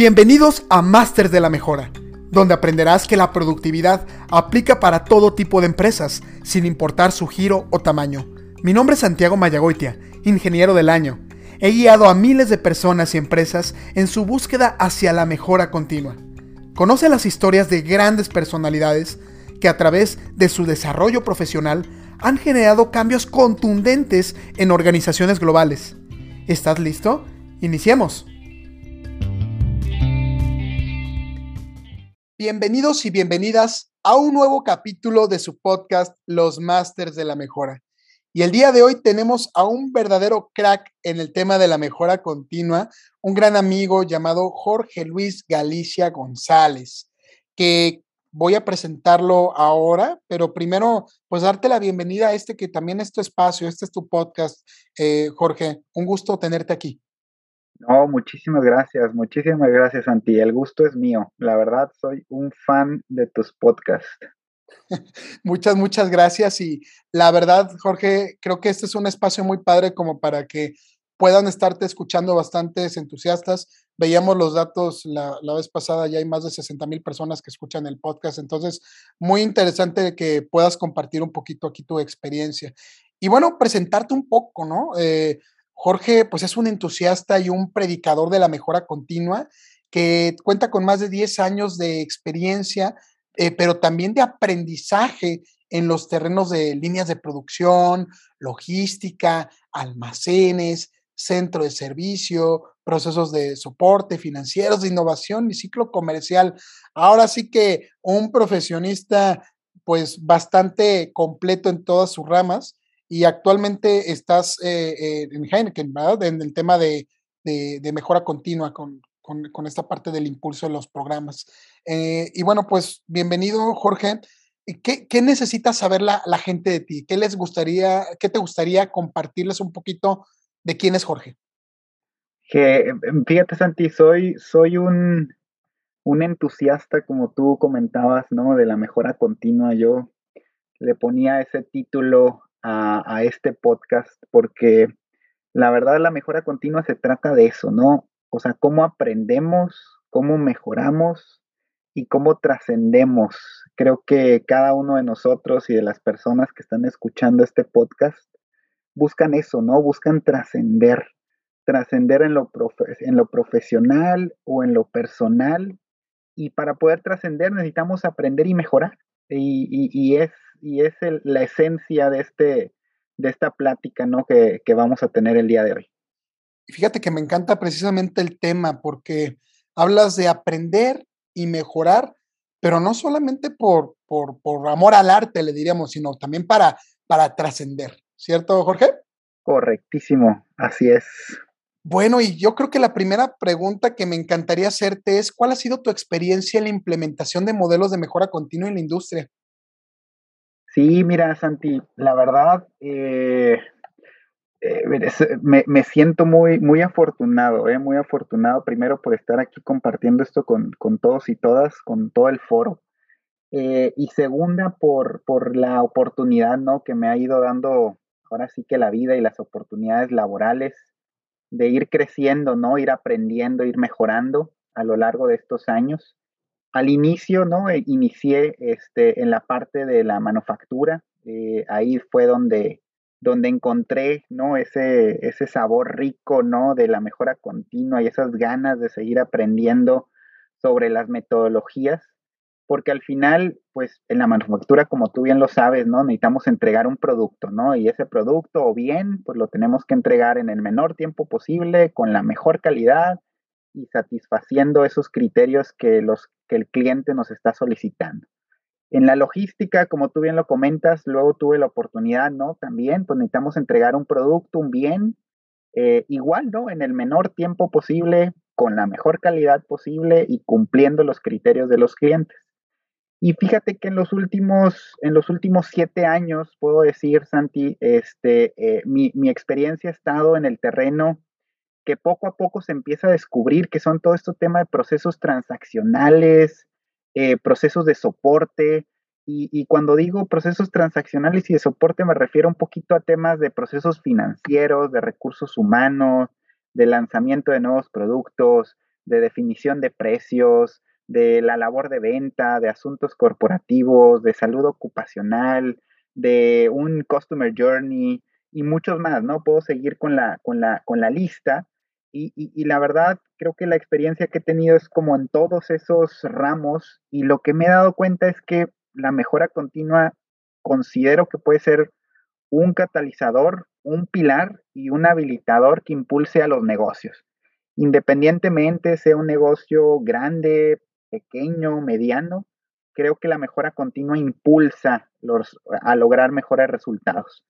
Bienvenidos a Masters de la Mejora, donde aprenderás que la productividad aplica para todo tipo de empresas, sin importar su giro o tamaño. Mi nombre es Santiago Mayagoitia, ingeniero del año. He guiado a miles de personas y empresas en su búsqueda hacia la mejora continua. Conoce las historias de grandes personalidades que a través de su desarrollo profesional han generado cambios contundentes en organizaciones globales. ¿Estás listo? Iniciemos. Bienvenidos y bienvenidas a un nuevo capítulo de su podcast Los Masters de la Mejora. Y el día de hoy tenemos a un verdadero crack en el tema de la mejora continua, un gran amigo llamado Jorge Luis Galicia González, que voy a presentarlo ahora, pero primero, pues darte la bienvenida a este que también es tu espacio, este es tu podcast, eh, Jorge. Un gusto tenerte aquí. No, muchísimas gracias, muchísimas gracias, Santi. El gusto es mío. La verdad, soy un fan de tus podcasts. muchas, muchas gracias. Y la verdad, Jorge, creo que este es un espacio muy padre como para que puedan estarte escuchando bastantes entusiastas. Veíamos los datos la, la vez pasada, ya hay más de 60 mil personas que escuchan el podcast. Entonces, muy interesante que puedas compartir un poquito aquí tu experiencia. Y bueno, presentarte un poco, ¿no? Eh, Jorge, pues es un entusiasta y un predicador de la mejora continua que cuenta con más de 10 años de experiencia, eh, pero también de aprendizaje en los terrenos de líneas de producción, logística, almacenes, centro de servicio, procesos de soporte, financieros, de innovación y ciclo comercial. Ahora sí que un profesionista pues bastante completo en todas sus ramas y actualmente estás eh, eh, en Heineken, ¿verdad? En el tema de, mejora continua con, esta parte del impulso de los programas. Eh, y bueno, pues bienvenido, Jorge. ¿Qué, qué necesita saber la, gente de ti? ¿Qué les gustaría, qué te gustaría compartirles un poquito de quién es Jorge? Que, em, fíjate, Santi, soy, soy un, un entusiasta, como tú comentabas, ¿no? De la mejora continua. Yo le ponía ese título a, este podcast porque la verdad la mejora continua se trata de eso, ¿no? O sea, cómo aprendemos, cómo mejoramos y cómo trascendemos. Creo que cada uno de nosotros y de las personas que están escuchando este podcast buscan eso, ¿no? Buscan trascender, trascender en, lo en lo profesional o en lo personal. Y para poder trascender necesitamos aprender y mejorar. Y es y es la esencia de, este, de esta plática ¿no? que, vamos a tener el día de hoy. Y fíjate que me encanta precisamente el tema porque hablas de aprender y mejorar, pero no solamente por, por, amor al arte, le diríamos, sino también para, para trascender, ¿cierto, Jorge? Correctísimo, así es. Bueno, y yo creo que la primera pregunta que me encantaría hacerte es, ¿cuál ha sido tu experiencia en la implementación de modelos de mejora continua en la industria? Sí, mira, Santi, la verdad, eh, eh, me, siento muy, muy afortunado, eh, muy afortunado primero por estar aquí compartiendo esto con, todos y todas, con todo el foro. y segunda, por, por la oportunidad ¿no? que me ha ido dando ahora sí que la vida y las oportunidades laborales de ir creciendo, ¿no? Ir aprendiendo, ir mejorando a lo largo de estos años al inicio, ¿no? Eh, inicié este, en la parte de la manufactura. Eh, ahí fue donde, donde encontré, ¿no? Ese, ese sabor rico, ¿no? De la mejora continua y esas ganas de seguir aprendiendo sobre las metodologías. Porque al final, pues en la manufactura, como tú bien lo sabes, ¿no? Necesitamos entregar un producto, ¿no? Y ese producto, o bien, pues lo tenemos que entregar en el menor tiempo posible, con la mejor calidad, y satisfaciendo esos criterios que, los, que el cliente nos está solicitando. En la logística, como tú bien lo comentas, luego tuve la oportunidad, ¿no? También, pues necesitamos entregar un producto, un bien, eh, igual, ¿no? En el menor tiempo posible, con la mejor calidad posible y cumpliendo los criterios de los clientes. Y fíjate que en los últimos, en los últimos siete años, puedo decir, Santi, este, eh, mi, mi experiencia ha estado en el terreno que poco a poco se empieza a descubrir que son todo este tema de procesos transaccionales, eh, procesos de soporte. Y, cuando digo procesos transaccionales y de soporte me refiero un poquito a temas de procesos financieros, de recursos humanos, de lanzamiento de nuevos productos, de definición de precios, de la labor de venta, de asuntos corporativos, de salud ocupacional, de un customer journey y muchos más, ¿no? Puedo seguir con la, con la, con la lista. Y, y, la verdad, creo que la experiencia que he tenido es como en todos esos ramos y lo que me he dado cuenta es que la mejora continua considero que puede ser un catalizador, un pilar y un habilitador que impulse a los negocios. Independientemente sea un negocio grande, pequeño, mediano, creo que la mejora continua impulsa los, a lograr mejores resultados.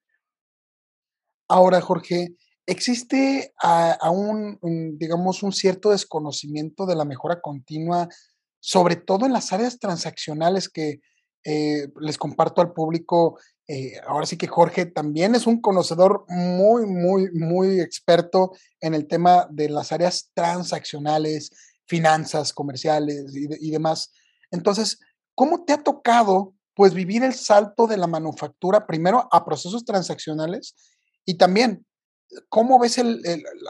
Ahora, Jorge, ¿existe aún, digamos, un cierto desconocimiento de la mejora continua, sobre todo en las áreas transaccionales que eh, les comparto al público? Eh, ahora sí que Jorge también es un conocedor muy, muy, muy experto en el tema de las áreas transaccionales, finanzas, comerciales y, demás. Entonces, ¿cómo te ha tocado pues vivir el salto de la manufactura primero a procesos transaccionales y también, ¿cómo ves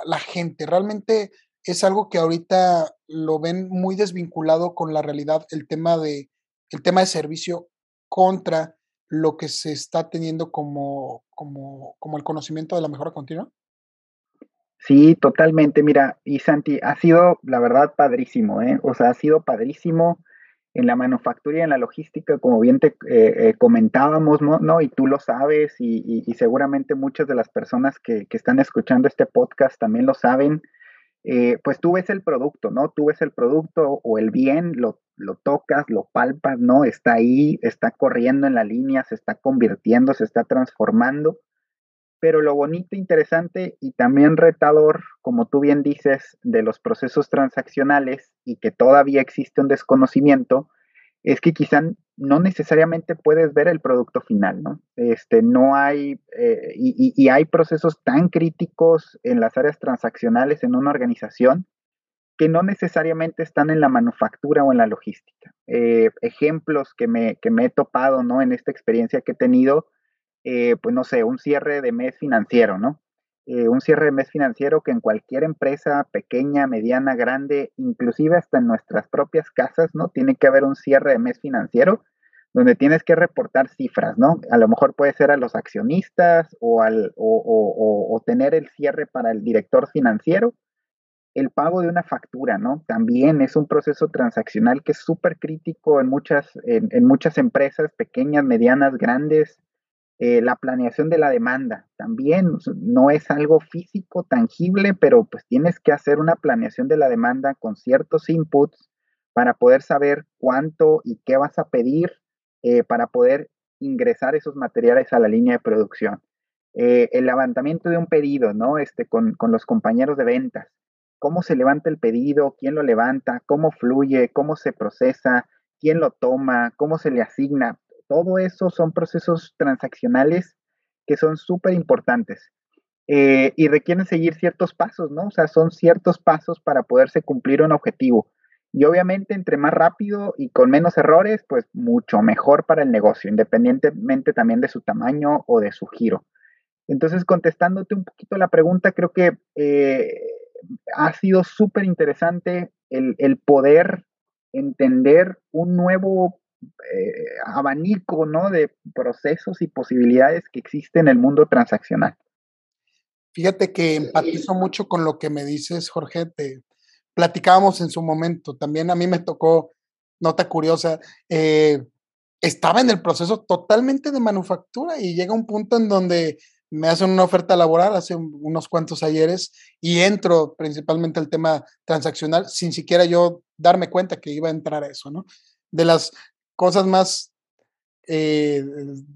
la gente? ¿Realmente es algo que ahorita lo ven muy desvinculado con la realidad, el tema de, el tema de servicio contra lo que se está teniendo como, como, como el conocimiento de la mejora continua? Sí, totalmente. Mira, y Santi, ha sido, la verdad, padrísimo, ¿eh? O sea, ha sido padrísimo en la manufactura y en la logística, como bien te eh, eh, comentábamos, ¿no? Y tú lo sabes y, seguramente muchas de las personas que, están escuchando este podcast también lo saben, eh, pues tú ves el producto, ¿no? Tú ves el producto o el bien, lo, lo tocas, lo palpas, ¿no? Está ahí, está corriendo en la línea, se está convirtiendo, se está transformando pero lo bonito, interesante y también retador, como tú bien dices, de los procesos transaccionales y que todavía existe un desconocimiento, es que quizá no necesariamente puedes ver el producto final, ¿no? Este, no hay, eh, y, hay procesos tan críticos en las áreas transaccionales en una organización que no necesariamente están en la manufactura o en la logística. Eh, ejemplos que me, que me he topado, ¿no? En esta experiencia que he tenido, eh, pues no sé, un cierre de mes financiero, ¿no? Eh, un cierre de mes financiero que en cualquier empresa pequeña, mediana, grande, inclusive hasta en nuestras propias casas, ¿no? Tiene que haber un cierre de mes financiero donde tienes que reportar cifras, ¿no? A lo mejor puede ser a los accionistas o, al, o, tener el cierre para el director financiero. El pago de una factura, ¿no? También es un proceso transaccional que es súper crítico en muchas, en muchas empresas pequeñas, medianas, grandes, eh, la planeación de la demanda también no es algo físico, tangible, pero pues tienes que hacer una planeación de la demanda con ciertos inputs para poder saber cuánto y qué vas a pedir eh, para poder ingresar esos materiales a la línea de producción. Eh, el levantamiento de un pedido, ¿no? Este, con, con los compañeros de ventas. ¿Cómo se levanta el pedido? ¿Quién lo levanta? ¿Cómo fluye? ¿Cómo se procesa? ¿Quién lo toma? ¿Cómo se le asigna? Todo eso son procesos transaccionales que son súper importantes eh, y requieren seguir ciertos pasos, ¿no? O sea, son ciertos pasos para poderse cumplir un objetivo. Y obviamente, entre más rápido y con menos errores, pues mucho mejor para el negocio, independientemente también de su tamaño o de su giro. Entonces, contestándote un poquito la pregunta, creo que eh, ha sido súper interesante el, el, poder entender un nuevo eh, abanico ¿no? de procesos y posibilidades que existen en el mundo transaccional. Fíjate que empatizo mucho con lo que me dices, Jorge. Te platicábamos en su momento. También a mí me tocó, nota curiosa, eh, estaba en el proceso totalmente de manufactura y llega un punto en donde me hacen una oferta laboral hace unos cuantos ayeres y entro principalmente al tema transaccional sin siquiera yo darme cuenta que iba a entrar a eso, ¿no? De las cosas más, eh,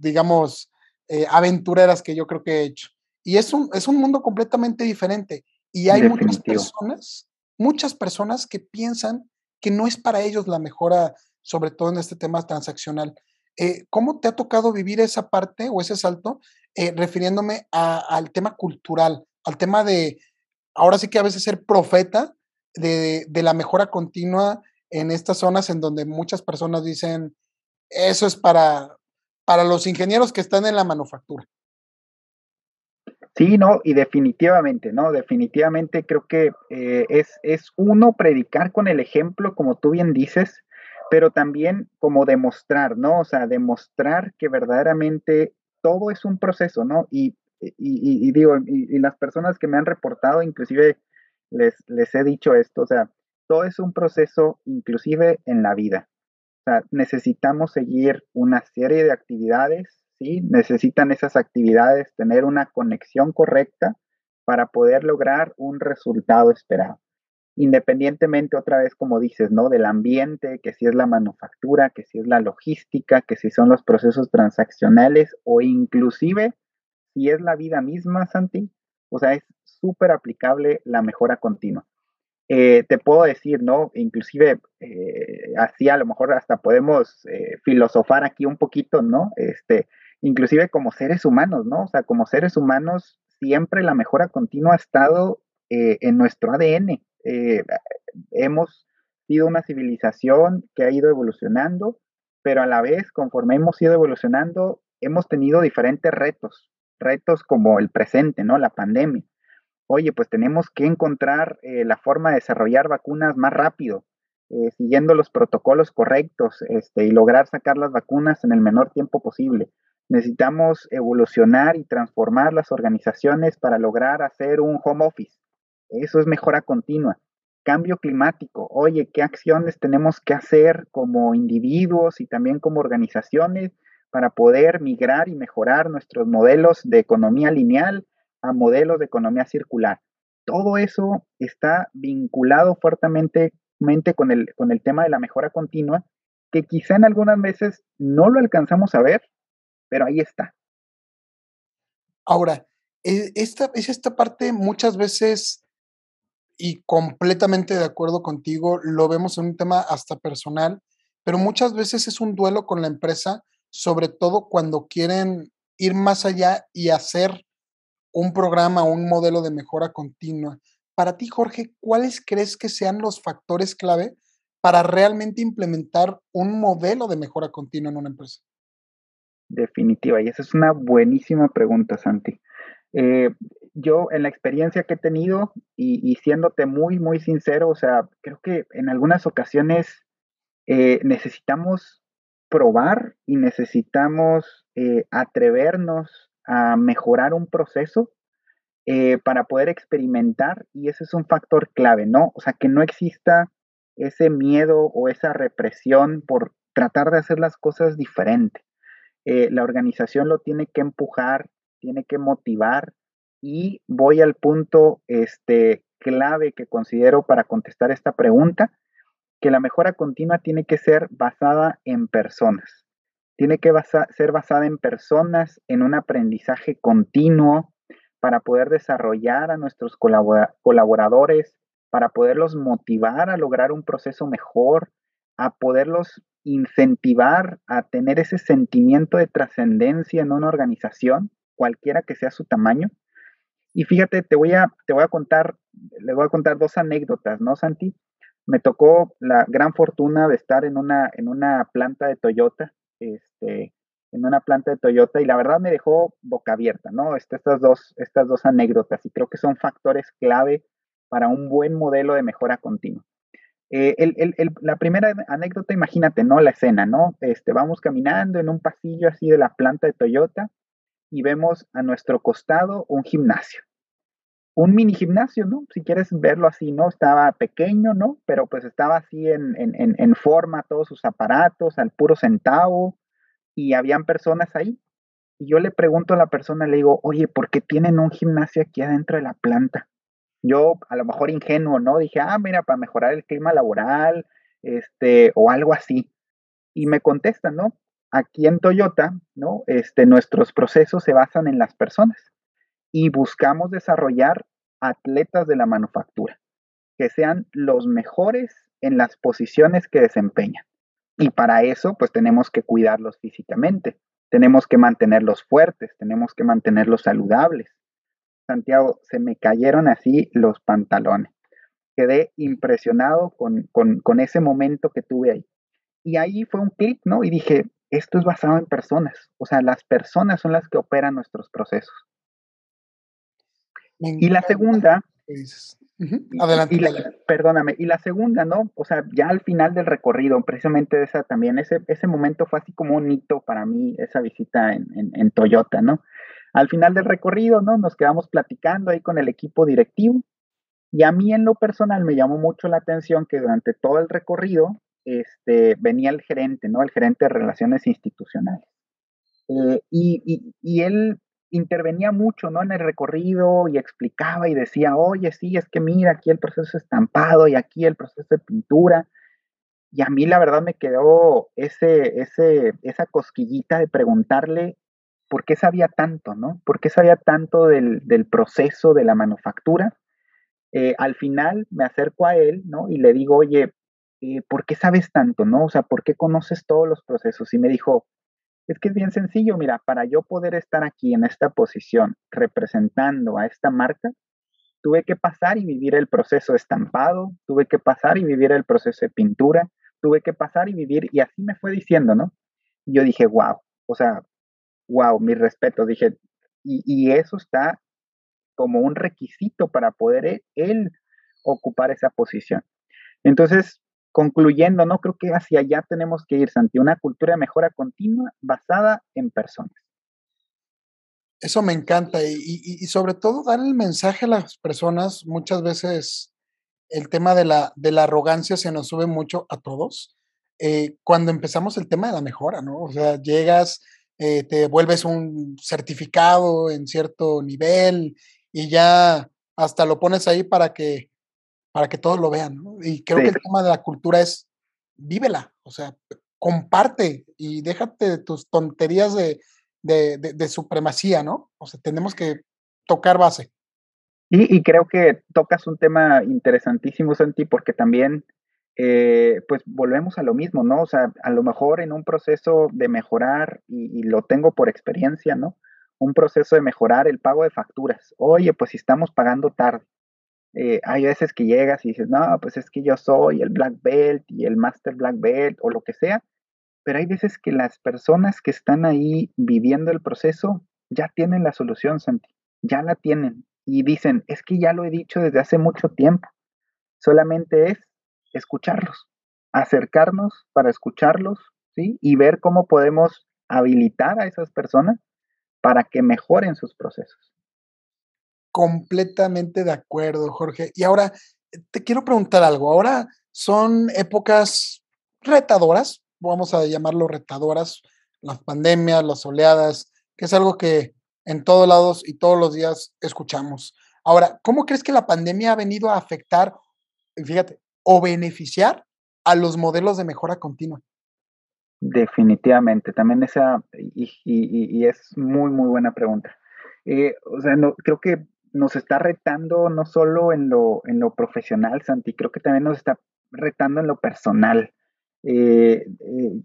digamos, eh, aventureras que yo creo que he hecho. Y es un, es un mundo completamente diferente. Y hay muchas personas, muchas personas que piensan que no es para ellos la mejora, sobre todo en este tema transaccional. Eh, ¿Cómo te ha tocado vivir esa parte o ese salto? refiriéndome al tema cultural, al tema de, ahora sí que a veces ser profeta de, de la mejora continua en estas zonas en donde muchas personas dicen, eso es para, para los ingenieros que están en la manufactura. Sí, no, y definitivamente, ¿no? Definitivamente creo que eh, es, es uno predicar con el ejemplo, como tú bien dices, pero también como demostrar, ¿no? O sea, demostrar que verdaderamente todo es un proceso, ¿no? Y, y, digo, y, las personas que me han reportado, inclusive les, les he dicho esto, o sea, todo es un proceso, inclusive en la vida. O sea, necesitamos seguir una serie de actividades Necesitan esas actividades tener una conexión correcta para poder lograr un resultado esperado. Independientemente, otra vez, como dices, ¿no? Del ambiente, que si es la manufactura, que si es la logística, que si son los procesos transaccionales o inclusive si es la vida misma, Santi. O sea, es súper aplicable la mejora continua. Eh, te puedo decir, ¿no? Inclusive eh, así a lo mejor hasta podemos eh, filosofar aquí un poquito, ¿no? Este, inclusive como seres humanos, ¿no? O sea, como seres humanos, siempre la mejora continua ha estado en nuestro ADN. Hemos sido una civilización que ha ido evolucionando, pero a la vez, conforme hemos ido evolucionando, hemos tenido diferentes retos, retos como el presente, ¿no? La pandemia. Oye, pues tenemos que encontrar eh, la forma de desarrollar vacunas más rápido, siguiendo los protocolos correctos este, y lograr sacar las vacunas en el menor tiempo posible. Necesitamos evolucionar y transformar las organizaciones para lograr hacer un home office. Eso es mejora continua. Cambio climático. Oye, ¿qué acciones tenemos que hacer como individuos y también como organizaciones para poder migrar y mejorar nuestros modelos de economía lineal a modelos de economía circular? Todo eso está vinculado fuertemente con el, con el tema de la mejora continua, que quizá en algunas veces no lo alcanzamos a ver pero ahí está. Ahora, e, esta, es esta parte muchas veces, y completamente de acuerdo contigo, lo vemos en un tema hasta personal, pero muchas veces es un duelo con la empresa, sobre todo cuando quieren ir más allá y hacer un programa o un modelo de mejora continua. Para ti, Jorge, ¿cuáles crees que sean los factores clave para realmente implementar un modelo de mejora continua en una empresa? definitiva? Y esa es una buenísima pregunta, Santi. Eh, yo en la experiencia que he tenido y, siéndote muy, muy sincero, o sea, creo que en algunas ocasiones eh, necesitamos probar y necesitamos eh, atrevernos a mejorar un proceso para poder experimentar y ese es un factor clave, ¿no? O sea, que no exista ese miedo o esa represión por tratar de hacer las cosas diferente. Eh, la organización lo tiene que empujar, tiene que motivar y voy al punto este, clave que considero para contestar esta pregunta, que la mejora continua tiene que ser basada en personas. Tiene que ser basada en personas, en un aprendizaje continuo para poder desarrollar a nuestros colaboradores, para poderlos motivar a lograr un proceso mejor, a poderlos incentivar a tener ese sentimiento de trascendencia en una organización, cualquiera que sea su tamaño. Y fíjate, te voy a, te voy a contar, le voy a contar dos anécdotas, ¿no, Santi? Me tocó la gran fortuna de estar en una, en una planta de Toyota, este, en una planta de Toyota, y la verdad me dejó boca abierta, ¿no? Este, estas, dos, estas dos anécdotas, y creo que son factores clave para un buen modelo de mejora continua. Eh, la primera anécdota, imagínate, ¿no? La escena, ¿no? Este, vamos caminando en un pasillo así de la planta de Toyota y vemos a nuestro costado un gimnasio. Un mini gimnasio, ¿no? Si quieres verlo así, ¿no? Estaba pequeño, ¿no? Pero pues estaba así en, en forma, todos sus aparatos, al puro centavo, y habían personas ahí. Y yo le pregunto a la persona, le digo, oye, ¿por qué tienen un gimnasio aquí adentro de la planta? yo a lo mejor ingenuo, ¿no? Dije, ah, mira, para mejorar el clima laboral, este, o algo así. Y me contestan, ¿no? Aquí en Toyota, ¿no? Este, nuestros procesos se basan en las personas y buscamos desarrollar atletas de la manufactura, que sean los mejores en las posiciones que desempeñan. Y para eso, pues tenemos que cuidarlos físicamente, tenemos que mantenerlos fuertes, tenemos que mantenerlos saludables, Santiago, se me cayeron así los pantalones. Quedé impresionado con, ese momento que tuve ahí. Y ahí fue un clic, ¿no? Y dije, esto es basado en personas. O sea, las personas son las que operan nuestros procesos. Y la segunda... Adelante. perdóname, y la segunda, ¿no? O sea, ya al final del recorrido, precisamente esa también, ese, ese momento fue así como un hito para mí, esa visita en, en Toyota, ¿no? Al final del recorrido, ¿no? Nos quedamos platicando ahí con el equipo directivo y a mí en lo personal me llamó mucho la atención que durante todo el recorrido este, venía el gerente, ¿no? El gerente de relaciones institucionales. Eh, y, él intervenía mucho, ¿no? En el recorrido y explicaba y decía, oye, sí, es que mira, aquí el proceso estampado y aquí el proceso de pintura. Y a mí la verdad me quedó ese, ese, esa cosquillita de preguntarle por qué sabía tanto, ¿no? ¿Por qué sabía tanto del, del proceso de la manufactura? Eh, al final me acerco a él, ¿no? Y le digo, oye, eh, ¿por qué sabes tanto, no? O sea, ¿por qué conoces todos los procesos? Y me dijo, es que es bien sencillo, mira, para yo poder estar aquí en esta posición representando a esta marca, tuve que pasar y vivir el proceso estampado, tuve que pasar y vivir el proceso de pintura, tuve que pasar y vivir, y así me fue diciendo, ¿no? Y yo dije, wow, o sea, wow, mi respeto, dije, y, y eso está como un requisito para poder e, él, ocupar esa posición. Entonces, concluyendo, no creo que hacia allá tenemos que ir, Santi, una cultura de mejora continua basada en personas. Eso me encanta y, sobre todo dar el mensaje a las personas. Muchas veces el tema de la, de la arrogancia se nos sube mucho a todos. Eh, cuando empezamos el tema de la mejora, ¿no? O sea, llegas, eh, te vuelves un certificado en cierto nivel y ya hasta lo pones ahí para que, para que todos lo vean. Y creo que el tema de la cultura es vívela, o sea, comparte y déjate de tus tonterías de, de, supremacía, ¿no? O sea, tenemos que tocar base. Y, y, creo que tocas un tema interesantísimo, Santi, porque también, eh, pues volvemos a lo mismo, ¿no? O sea, a lo mejor en un proceso de mejorar, y, y lo tengo por experiencia, ¿no? un proceso de mejorar el pago de facturas. Oye, pues si estamos pagando tarde. Eh, hay veces que llegas y dices, no, pues es que yo soy el Black Belt y el Master Black Belt o lo que sea, pero hay veces que las personas que están ahí viviendo el proceso ya tienen la solución, Santi, ya la tienen y dicen, es que ya lo he dicho desde hace mucho tiempo, solamente es escucharlos, acercarnos para escucharlos, ¿sí? Y ver cómo podemos habilitar a esas personas para que mejoren sus procesos. Completamente de acuerdo, Jorge. Y ahora te quiero preguntar algo. Ahora son épocas retadoras, vamos a llamarlo retadoras, las pandemias, las oleadas, que es algo que en todos lados y todos los días escuchamos. Ahora, ¿cómo crees que la pandemia ha venido a afectar, fíjate, o beneficiar a los modelos de mejora continua? Definitivamente, también esa, y, es muy, muy buena pregunta. Eh, o sea, no, creo que nos está retando no solo en lo, en lo profesional, Santi, creo que también nos está retando en lo personal. Eh, eh,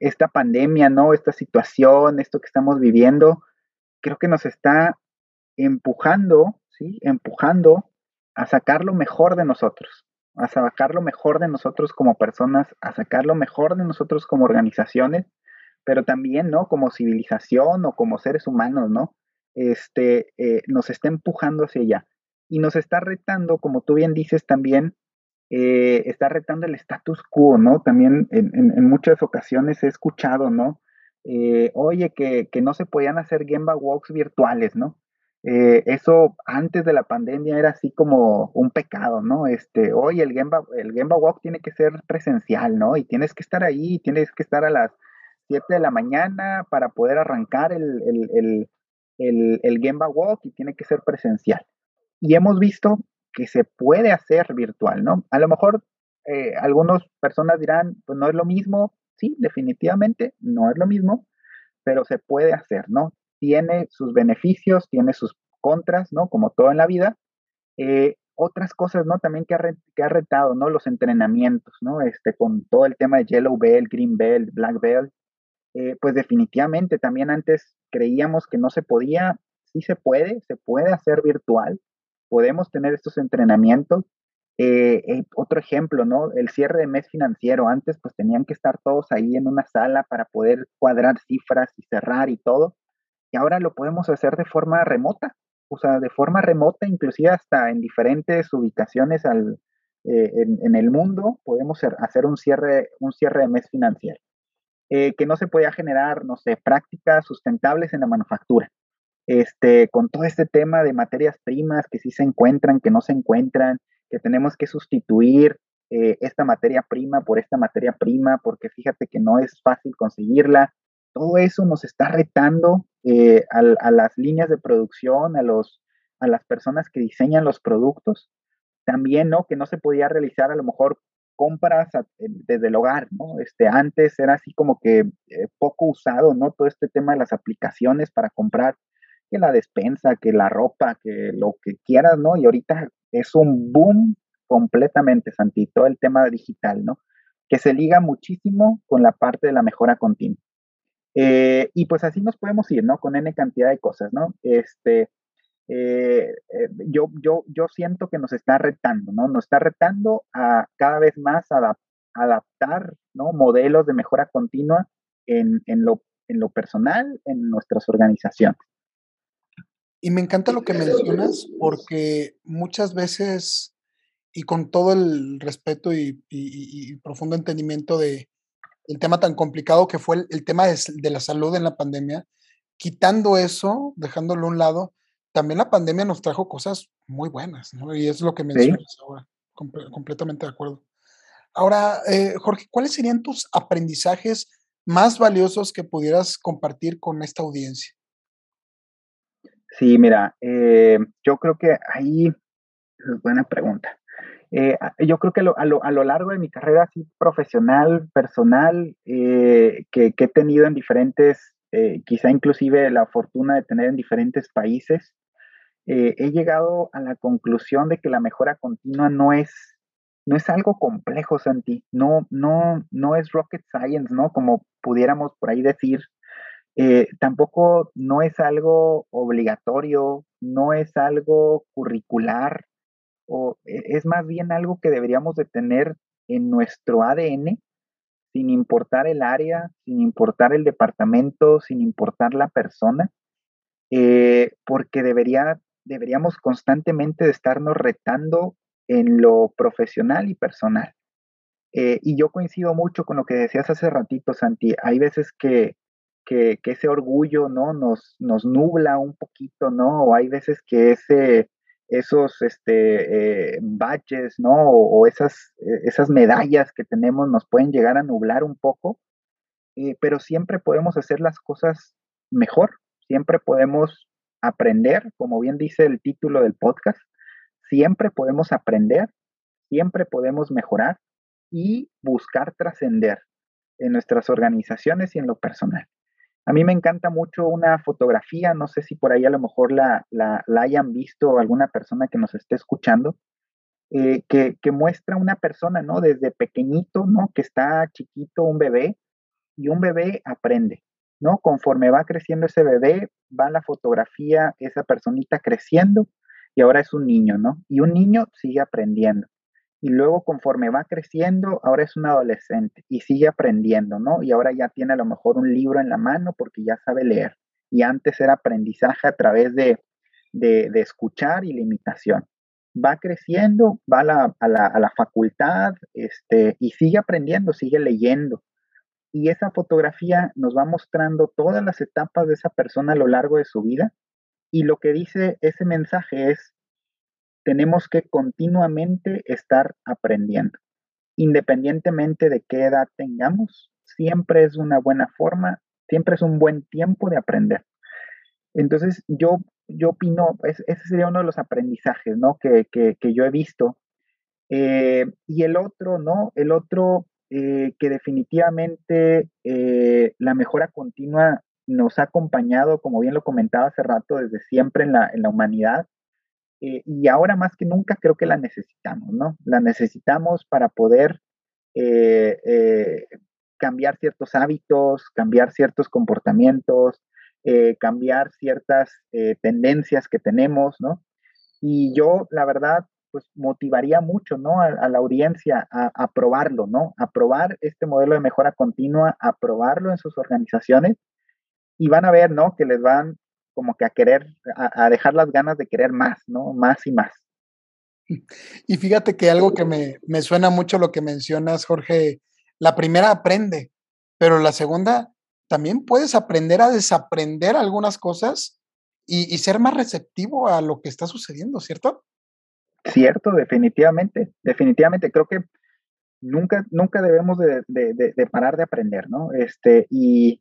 esta pandemia, ¿no? Esta situación, esto que estamos viviendo, creo que nos está empujando, ¿sí? Empujando a sacar lo mejor de nosotros a sacar lo mejor de nosotros como personas, a sacar lo mejor de nosotros como organizaciones, pero también, ¿no? Como civilización o como seres humanos, ¿no? Este, eh, nos está empujando hacia allá. Y nos está retando, como tú bien dices también, eh, está retando el status quo, ¿no? También en, muchas ocasiones he escuchado, ¿no? Eh, oye, que, que, no se podían hacer Gemba Walks virtuales, ¿no? Eso antes de la pandemia era así como un pecado, ¿no? Este, hoy el Gemba, el Gemba Walk tiene que ser presencial, ¿no? Y tienes que estar ahí, tienes que estar a las 7 de la mañana para poder arrancar el, el, Gemba Walk y tiene que ser presencial. Y hemos visto que se puede hacer virtual, ¿no? A lo mejor eh, algunas personas dirán, pues no es lo mismo, sí, definitivamente no es lo mismo, pero se puede hacer, ¿no? tiene sus beneficios, tiene sus contras, ¿no? Como todo en la vida. Eh, otras cosas, ¿no? También que ha, que ha retado, ¿no? Los entrenamientos, ¿no? Este, con todo el tema de Yellow Belt, Green Belt, Black Belt, eh, pues definitivamente también antes creíamos que no se podía, sí se puede, se puede hacer virtual, podemos tener estos entrenamientos. Eh, otro ejemplo, ¿no? El cierre de mes financiero. Antes pues tenían que estar todos ahí en una sala para poder cuadrar cifras y cerrar y todo y ahora lo podemos hacer de forma remota. o sea, de forma remota, inclusive hasta en diferentes ubicaciones al, eh, en, el mundo, podemos hacer un cierre, un cierre de mes financiero. Eh, que no se podía generar, no sé, prácticas sustentables en la manufactura. Este, con todo este tema de materias primas que sí se encuentran, que no se encuentran, que tenemos que sustituir eh, esta materia prima por esta materia prima, porque fíjate que no es fácil conseguirla. Todo eso nos está retando a, las líneas de producción, a, los, a las personas que diseñan los productos, también, ¿no? Que no se podía realizar a lo mejor compras desde el hogar, ¿no? Este, antes era así como que eh, poco usado, ¿no? Todo este tema de las aplicaciones para comprar, que la despensa, que la ropa, que lo que quieras, ¿no? Y ahorita es un boom completamente, Santi, todo el tema digital, ¿no? Que se liga muchísimo con la parte de la mejora continua. Eh, y pues así nos podemos ir, ¿no? Con N cantidad de cosas, ¿no? Este, eh, eh, yo, yo, yo siento que nos está retando, ¿no? Nos está retando a cada vez más adaptar, ¿no? Modelos de mejora continua en, en, lo, en lo personal, en nuestras organizaciones. Y me encanta lo que mencionas porque muchas veces, y con todo el respeto y, y, profundo entendimiento de el tema tan complicado que fue el, tema de, de, la salud en la pandemia, quitando eso, dejándolo a un lado, también la pandemia nos trajo cosas muy buenas, ¿no? Y es lo que mencionas ahora, completamente de acuerdo. Ahora, eh, Jorge, ¿cuáles serían tus aprendizajes más valiosos que pudieras compartir con esta audiencia? Sí, mira, eh, yo creo que ahí es buena pregunta. Eh, yo creo que a lo, largo de mi carrera así profesional, personal, que, que, he tenido en diferentes, quizá inclusive la fortuna de tener en diferentes países, eh, he llegado a la conclusión de que la mejora continua no es, no es algo complejo, Santi, no, no, no es rocket science, ¿no? Como pudiéramos por ahí decir. Eh, tampoco no es algo obligatorio, no es algo curricular, o e, es más bien algo que deberíamos de tener en nuestro ADN, sin importar el área, sin importar el departamento, sin importar la persona, eh, porque debería deberíamos constantemente de estarnos retando en lo profesional y personal. Eh, y yo coincido mucho con lo que decías hace ratito, Santi. Hay veces que, que, ese orgullo, ¿no? Nos, nos nubla un poquito, ¿no? O hay veces que ese, esos este, eh, badges, ¿no? O, esas, esas medallas que tenemos nos pueden llegar a nublar un poco, eh, pero siempre podemos hacer las cosas mejor, siempre podemos aprender, como bien dice el título del podcast, siempre podemos aprender, siempre podemos mejorar y buscar trascender en nuestras organizaciones y en lo personal. A mí me encanta mucho una fotografía, no sé si por ahí a lo mejor la, la, hayan visto alguna persona que nos esté escuchando, eh, que, que, muestra una persona, ¿no? Desde pequeñito, ¿no? Que está chiquito, un bebé, y un bebé aprende. ¿No? Conforme va creciendo ese bebé, va la fotografía, esa personita creciendo y ahora es un niño, ¿no? Y un niño sigue aprendiendo. Y luego conforme va creciendo, ahora es un adolescente y sigue aprendiendo, ¿no? Y ahora ya tiene a lo mejor un libro en la mano porque ya sabe leer. Y antes era aprendizaje a través de, de, escuchar y la imitación. Va creciendo, va a la, a la, a la facultad este, y sigue aprendiendo, sigue leyendo, y esa fotografía nos va mostrando todas las etapas de esa persona a lo largo de su vida y lo que dice ese mensaje es, tenemos que continuamente estar aprendiendo, independientemente de qué edad tengamos, siempre es una buena forma, siempre es un buen tiempo de aprender. Entonces, yo, yo opino, ese sería uno de los aprendizajes, ¿no? Que, yo he visto. Eh, y el otro, ¿no? El otro eh, que definitivamente eh, la mejora continua nos ha acompañado, como bien lo comentaba hace rato, desde siempre en la, humanidad. Eh, y ahora más que nunca creo que la necesitamos, ¿no? La necesitamos para poder cambiar ciertos hábitos, cambiar ciertos comportamientos, cambiar ciertas tendencias que tenemos, ¿no? Y yo, la verdad, pues motivaría mucho, ¿no? A, la audiencia a, probarlo, ¿no? A probar este modelo de mejora continua, a probarlo en sus organizaciones y van a ver, ¿no? Que les van, como que a querer, a, dejar las ganas de querer más, ¿no? Más y más. Y fíjate que algo que me, me suena mucho lo que mencionas, Jorge, la primera aprende, pero la segunda también puedes aprender a desaprender algunas cosas y, ser más receptivo a lo que está sucediendo, ¿cierto? Cierto, definitivamente, definitivamente. Creo que nunca, nunca debemos de, parar de aprender, ¿no? Este, y,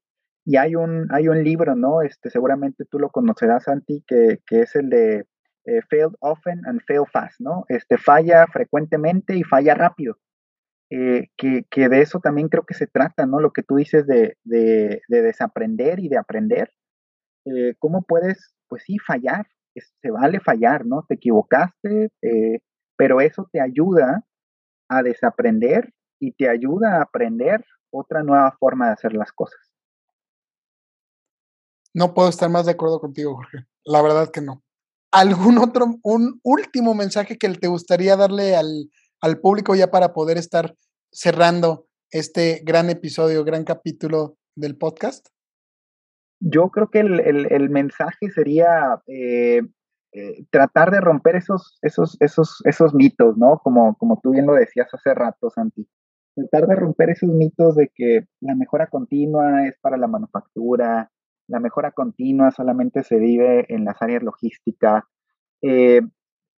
hay, un, hay un libro, ¿no? Este, seguramente tú lo conocerás, Santi, que, que es el de eh, Failed Often and Fail Fast, ¿no? Este, falla frecuentemente y falla rápido. Eh, que, que, de eso también creo que se trata, ¿no? Lo que tú dices de, de, desaprender y de aprender. Eh, ¿Cómo puedes, pues sí, fallar? Se vale fallar, ¿no? Te equivocaste, pero eso te ayuda a desaprender y te ayuda a aprender otra nueva forma de hacer las cosas. No puedo estar más de acuerdo contigo, Jorge. La verdad que no. ¿Algún otro, un último mensaje que te gustaría darle al, al público ya para poder estar cerrando este gran episodio, gran capítulo del podcast? Yo creo que el, el, mensaje sería eh, eh, tratar de romper esos, esos, esos, esos mitos, ¿no? Como, como tú bien lo decías hace rato, Santi. Tratar de romper esos mitos de que la mejora continua es para la manufactura, la mejora continua solamente se vive en las áreas logísticas. Eh,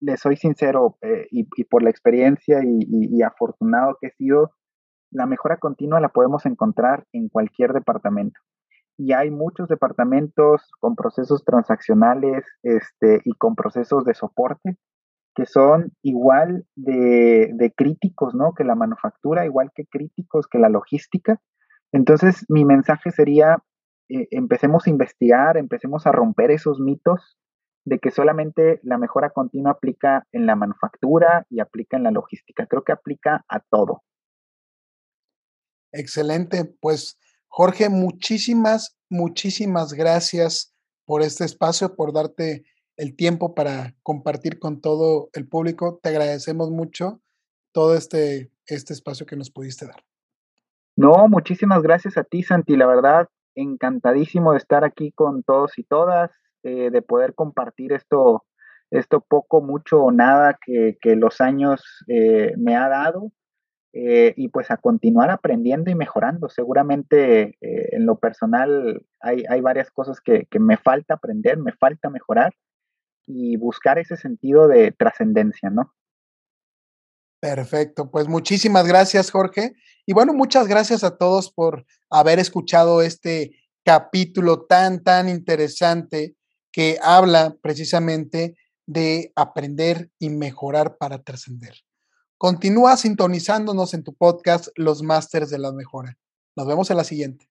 le soy sincero eh, y, por la experiencia y, afortunado que he sido, la mejora continua la podemos encontrar en cualquier departamento y hay muchos departamentos con procesos transaccionales este, y con procesos de soporte que son igual de, críticos, ¿no? Que la manufactura, igual que críticos que la logística. Entonces, mi mensaje sería, eh, empecemos a investigar, empecemos a romper esos mitos de que solamente la mejora continua aplica en la manufactura y aplica en la logística. Creo que aplica a todo. Excelente. Pues Jorge, muchísimas, muchísimas gracias por este espacio, por darte el tiempo para compartir con todo el público. Te agradecemos mucho todo este, este espacio que nos pudiste dar. No, muchísimas gracias a ti, Santi. La verdad, encantadísimo de estar aquí con todos y todas, eh, de poder compartir esto, esto poco, mucho o nada que, los años eh, me ha dado. Eh, y pues a continuar aprendiendo y mejorando. Seguramente eh, en lo personal hay, hay varias cosas que, que, me falta aprender, me falta mejorar y buscar ese sentido de trascendencia, ¿no? Perfecto, pues muchísimas gracias Jorge. Y bueno, muchas gracias a todos por haber escuchado este capítulo tan, tan interesante que habla precisamente de aprender y mejorar para trascender. Continúa sintonizándonos en tu podcast Los Masters de la Mejora. Nos vemos en la siguiente.